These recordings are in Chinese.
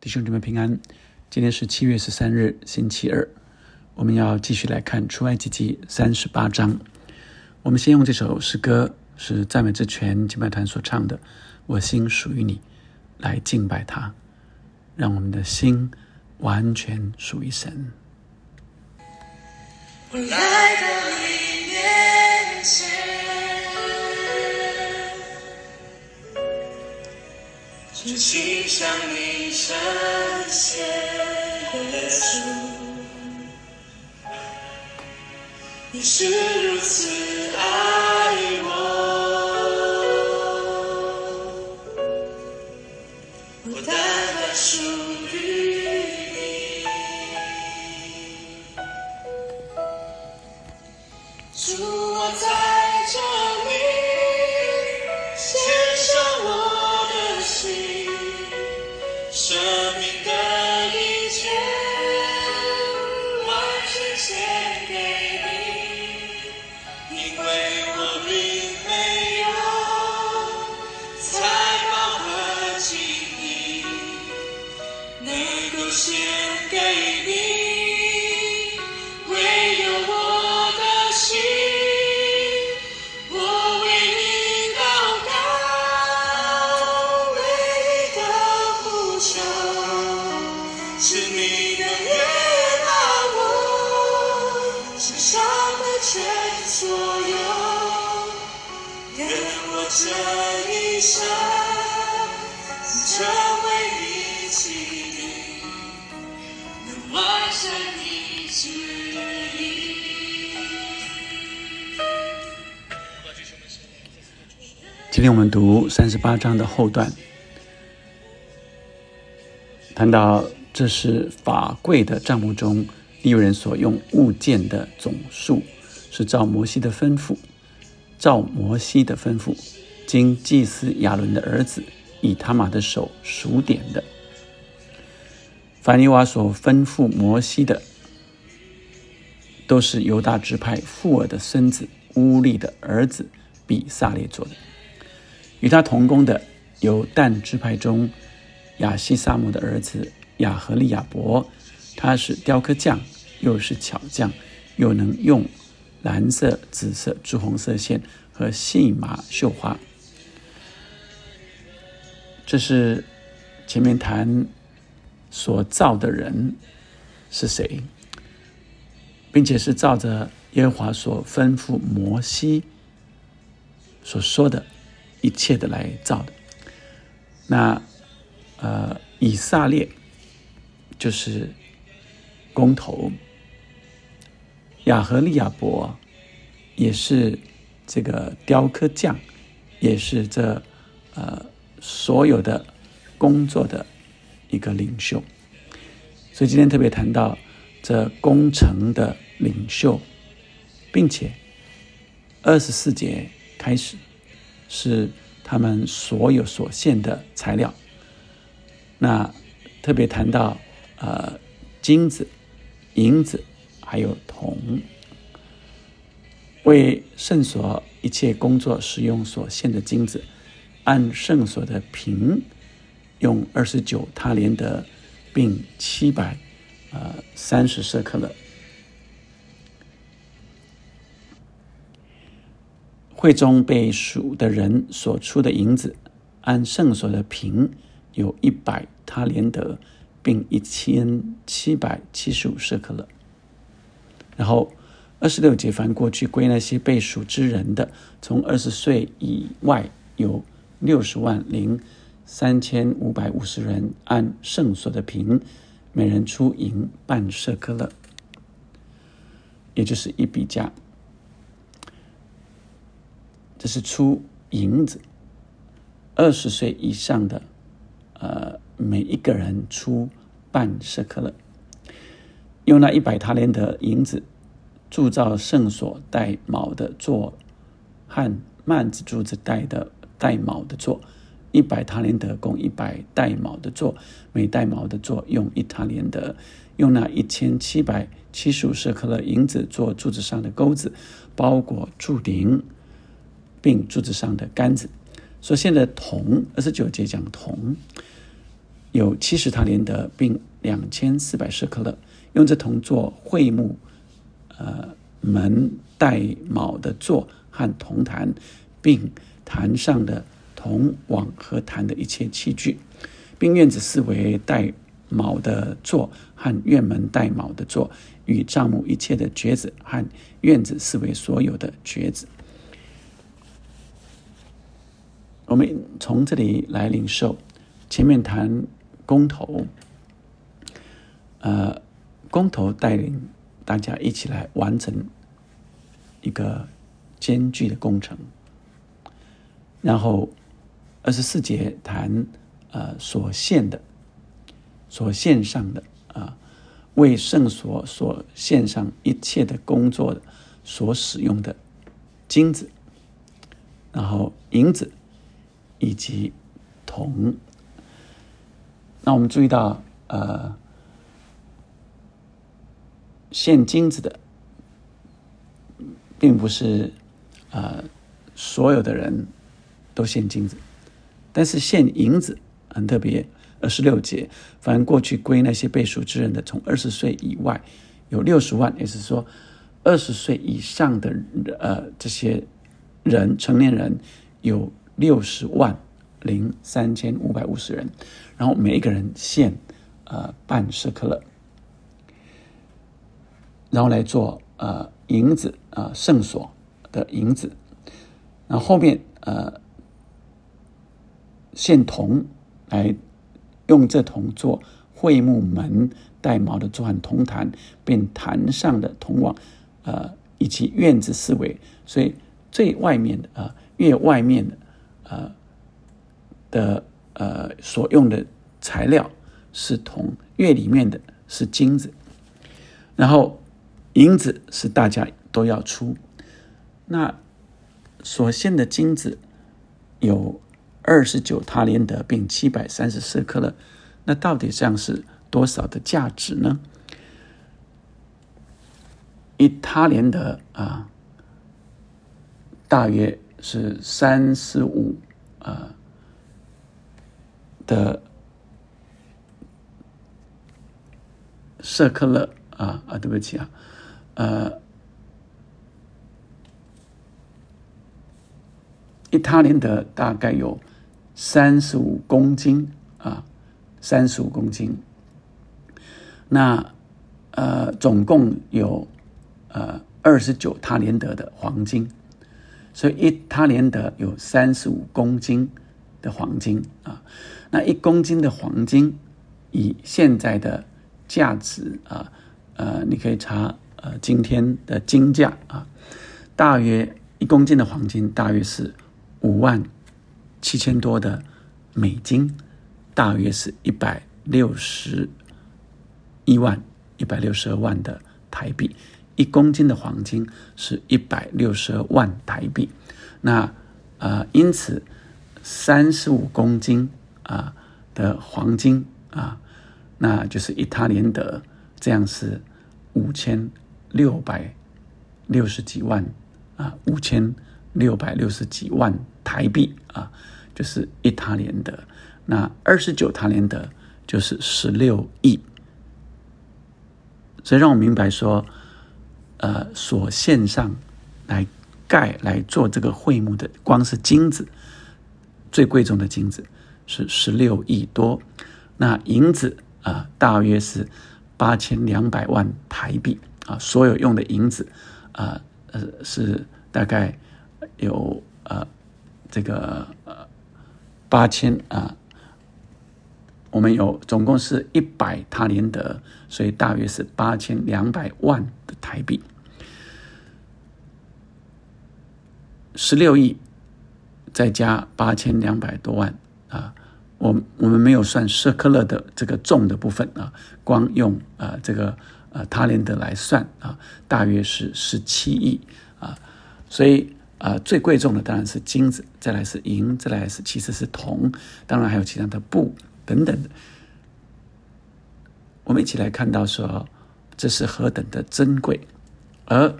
弟兄姊妹平安，今天是七月十三日，星期二。我们要继续来看出埃及记三十八章。我们先用这首诗歌，是赞美之泉敬拜团所唱的《我心属于你》，来敬拜他，让我们的心完全属于神。我来到你面前，真心向你深献耶稣，你是如此爱。今天我们读三十八章的后段，谈到这是法柜的账目中利未人所用物件的总数，是照摩西的吩咐，照摩西的吩咐，经祭司亚伦的儿子以他玛的手数点的。凡尼瓦所吩咐摩西的，都是犹大支派富尔的孙子乌利的儿子比萨列做的。与他同工的有但支派中亚西萨姆的儿子亚和利亚伯，他是雕刻匠，又是巧匠，又能用蓝色、紫色、朱红色线和细麻绣花。这是前面谈所造的人是谁，并且是照着耶和华所吩咐摩西所说的。一切的来造的，那呃，以撒列就是工头，亚和利亚伯也是这个雕刻匠，也是这呃所有的工作的一个领袖。所以今天特别谈到这工程的领袖，并且二十四节开始。是他们所有所献的材料。那特别谈到呃金子、银子，还有铜，为圣所一切工作使用所献的金子，按圣所的平用二十九他连德，并七百呃三十舍克勒。会中被数的人所出的银子，按圣所的平有一百他连德，并一千七百七十五舍克勒。然后二十六节，凡过去归那些被数之人的，从二十岁以外有六十万零三千五百五十人，按圣所的平，每人出银半舍克勒，也就是一笔价。这是出银子，二十岁以上的，呃，每一个人出半舍克勒，用那一百塔连的银子铸造圣所带卯的座和幔子柱子带的带卯的座，一百塔连德共一百带卯的座，每带卯的座用一塔连德，用那一千七百七十五舍克勒银子做柱子上的钩子，包裹柱顶。并柱子上的杆子，所现的铜，二十九节讲铜，有七十塔连德，并两千四百舍克勒，用这铜做会木，呃，门带卯的座和铜坛，并坛上的铜网和坛的一切器具，并院子视为带卯的座和院门带卯的座，与帐幕一切的橛子和院子视为所有的橛子。我们从这里来领受，前面谈工头，呃，工头带领大家一起来完成一个艰巨的工程，然后二十四节谈呃所献的、所献上的啊，为圣所所献上一切的工作的所使用的金子，然后银子。以及铜，那我们注意到，呃，献金子的，并不是呃所有的人都献金子，但是献银子很特别。二十六节，凡过去归那些被赎之人的，从二十岁以外有六十万，也是说二十岁以上的呃这些人成年人有。六十万零三千五百五十人，然后每一个人献呃半舍克勒，然后来做呃银子啊圣所的银子，然后后面呃献铜来用这铜做会木门带毛的做铜坛，并坛上的铜网呃以及院子四围，所以最外面的啊越外面的。呃的呃所用的材料是铜，越里面的是金子，然后银子是大家都要出。那所献的金子有二十九塔连德，并七百三十四克勒。那到底这样是多少的价值呢？一塔连德啊，大约。是三十五啊的舍克勒啊啊，对不起啊，呃，一他连德大概有三十五公斤啊，三十五公斤。那呃，总共有呃二十九他连德的黄金。所以一他连德有三十五公斤的黄金啊，那一公斤的黄金以现在的价值啊，呃，你可以查呃今天的金价啊，大约一公斤的黄金大约是五万七千多的美金，大约是一百六十一万一百六十二万的台币。一公斤的黄金是一百六十二万台币，那呃，因此三十五公斤啊的黄金啊，那就是一他连德，这样是五千六百六十几万啊，五千六百六十几万台币啊，就是一塔连德。那二十九他连德就是十六亿，所以让我明白说。呃，所线上来盖来做这个会幕的，光是金子最贵重的金子是十六亿多，那银子啊，大约是八千两百万台币啊，所有用的银子啊，呃，是大概有呃这个呃八千啊，我们有总共是一百塔连德，所以大约是八千两百万的。台币十六亿，再加八千两百多万啊！我我们没有算舍克勒的这个重的部分啊，光用啊这个呃塔连德来算啊，大约是十七亿啊！所以啊，最贵重的当然是金子，再来是银，再来是其实是铜，当然还有其他的布等等的。我们一起来看到说。这是何等的珍贵，而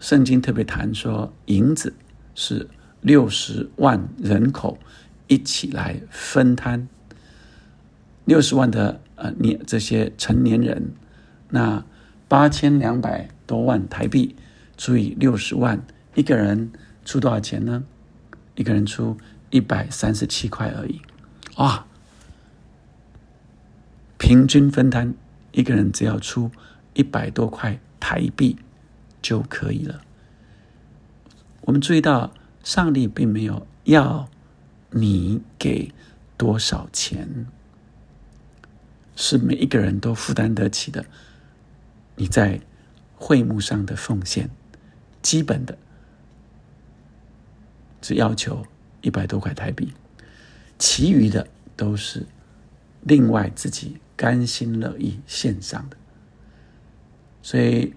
圣经特别谈说，银子是六十万人口一起来分摊，六十万的呃年这些成年人，那八千两百多万台币除以六十万，一个人出多少钱呢？一个人出一百三十七块而已，啊！平均分摊，一个人只要出一百多块台币就可以了。我们注意到，上帝并没有要你给多少钱，是每一个人都负担得起的。你在会幕上的奉献，基本的只要求一百多块台币，其余的都是另外自己。甘心乐意献上的，所以，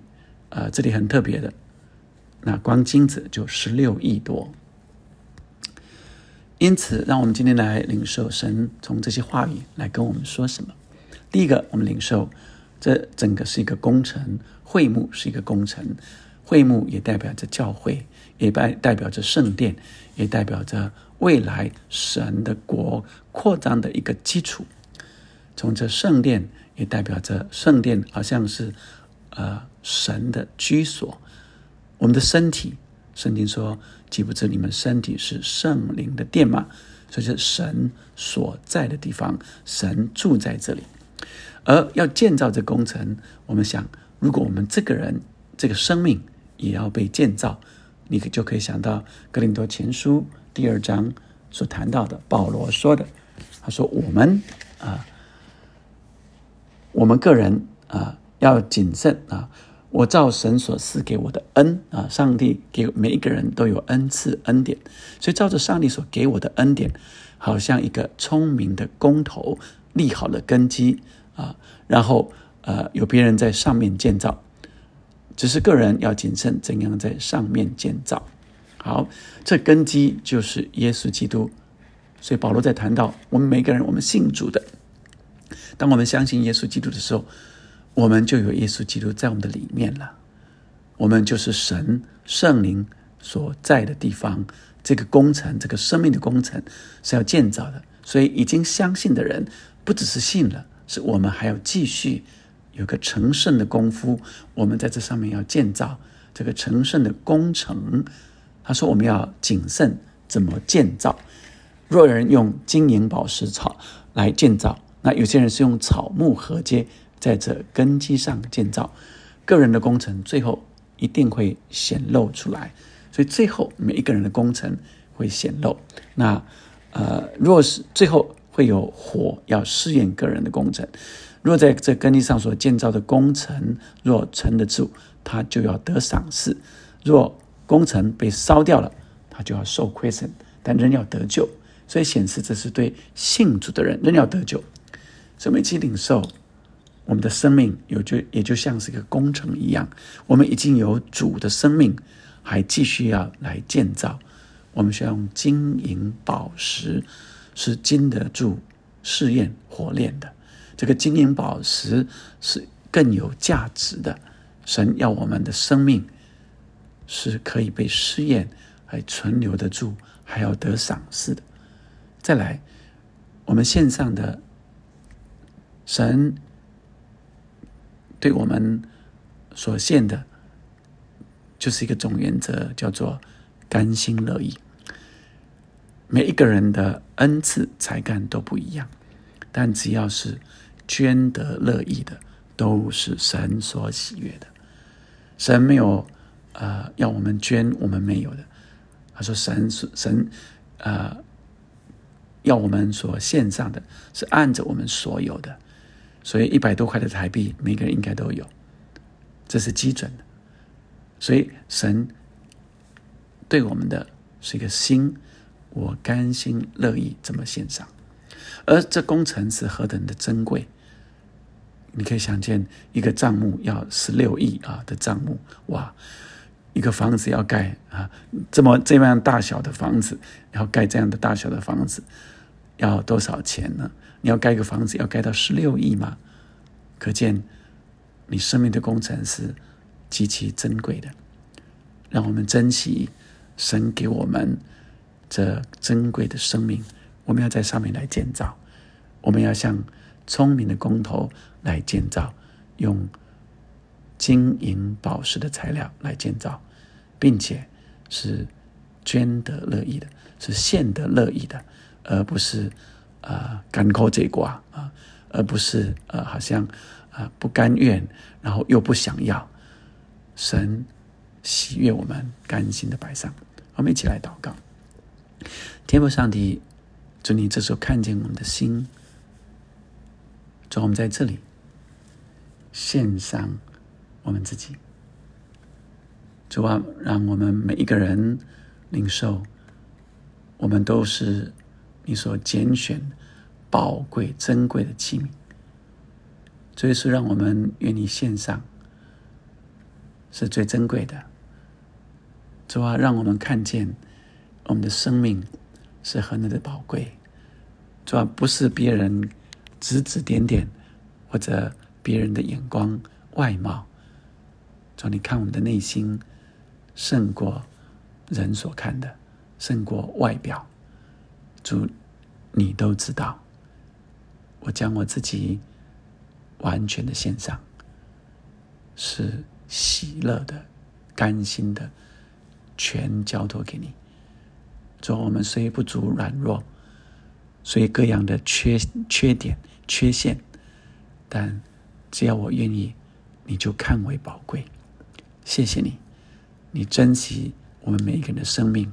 呃，这里很特别的，那光金子就十六亿多。因此，让我们今天来领受神从这些话语来跟我们说什么。第一个，我们领受这整个是一个工程，会幕是一个工程，会幕也代表着教会，也代代表着圣殿，也代表着未来神的国扩张的一个基础。从这圣殿也代表着圣殿，好像是呃神的居所。我们的身体，圣经说，岂不知你们身体是圣灵的殿吗？所以是神所在的地方，神住在这里。而要建造这工程，我们想，如果我们这个人这个生命也要被建造，你可就可以想到格林多前书第二章所谈到的保罗说的，他说我们啊。我们个人啊，要谨慎啊！我照神所赐给我的恩啊，上帝给每一个人都有恩赐恩典，所以照着上帝所给我的恩典，好像一个聪明的工头立好了根基啊，然后呃，有别人在上面建造，只是个人要谨慎怎样在上面建造。好，这根基就是耶稣基督，所以保罗在谈到我们每个人，我们信主的。当我们相信耶稣基督的时候，我们就有耶稣基督在我们的里面了。我们就是神圣灵所在的地方。这个工程，这个生命的工程是要建造的。所以，已经相信的人不只是信了，是我们还要继续有个成圣的功夫。我们在这上面要建造这个成圣的工程。他说：“我们要谨慎怎么建造。若有人用金银宝石草来建造。”那有些人是用草木合接，在这根基上建造，个人的工程最后一定会显露出来，所以最后每一个人的工程会显露。那呃，若是最后会有火要试验个人的工程，若在这根基上所建造的工程若撑得住，他就要得赏赐；若工程被烧掉了，他就要受亏损，但仍要得救。所以显示这是对信主的人仍要得救。这么一起领受，我们的生命有就也就像是一个工程一样，我们已经有主的生命，还继续要来建造。我们需要用金银宝石，是经得住试验火炼的。这个金银宝石是更有价值的。神要我们的生命是可以被试验，还存留得住，还要得赏赐的。再来，我们线上的。神对我们所献的，就是一个总原则，叫做甘心乐意。每一个人的恩赐才干都不一样，但只要是捐得乐意的，都是神所喜悦的。神没有呃要我们捐我们没有的，他说神是神呃要我们所献上的是按着我们所有的。所以一百多块的台币，每个人应该都有，这是基准的。所以神对我们的是一个心，我甘心乐意这么献上。而这工程是何等的珍贵，你可以想见，一个账目要十六亿啊的账目，哇！一个房子要盖啊，这么这样大小的房子，要盖这样的大小的房子，要多少钱呢？你要盖个房子，要盖到十六亿吗？可见你生命的工程是极其珍贵的。让我们珍惜神给我们这珍贵的生命。我们要在上面来建造，我们要像聪明的工头来建造，用金银宝石的材料来建造，并且是捐得乐意的，是献得乐意的，而不是啊干抠这一卦啊，而不是呃好像啊不甘愿，然后又不想要。神喜悦我们甘心的摆上，我们一起来祷告。天父上帝，祝你这时候看见我们的心，主我们在这里献上我们自己，主啊，让我们每一个人领受，我们都是你所拣选宝贵珍贵的器皿，所以说，让我们愿意献上，是最珍贵的。主啊，让我们看见我们的生命。是何等的宝贵，主要不是别人指指点点，或者别人的眼光、外貌。主要，你看我们的内心胜过人所看的，胜过外表。主，你都知道。我将我自己完全的献上，是喜乐的、甘心的，全交托给你。主，我们虽不足、软弱，虽各样的缺缺点、缺陷，但只要我愿意，你就看为宝贵。谢谢你，你珍惜我们每一个人的生命。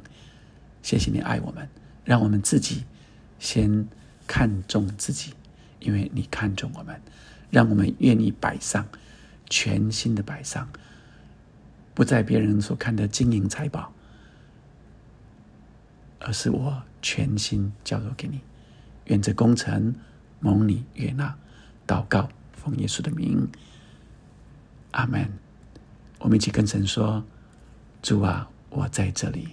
谢谢你爱我们，让我们自己先看重自己，因为你看重我们，让我们愿意摆上全新的摆上，不在别人所看的金银财宝。而是我全心交托给你，愿这工程蒙你悦纳。祷告，奉耶稣的名，阿门。我们一起跟神说：“主啊，我在这里。”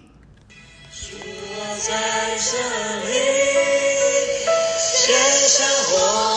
主啊，在这里，献上我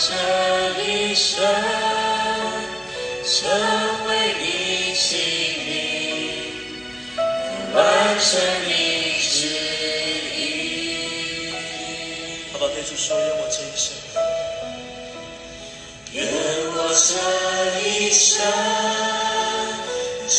这一生成为你器皿，完成你旨意。好不好？对主说，愿我这一生，愿我这一生成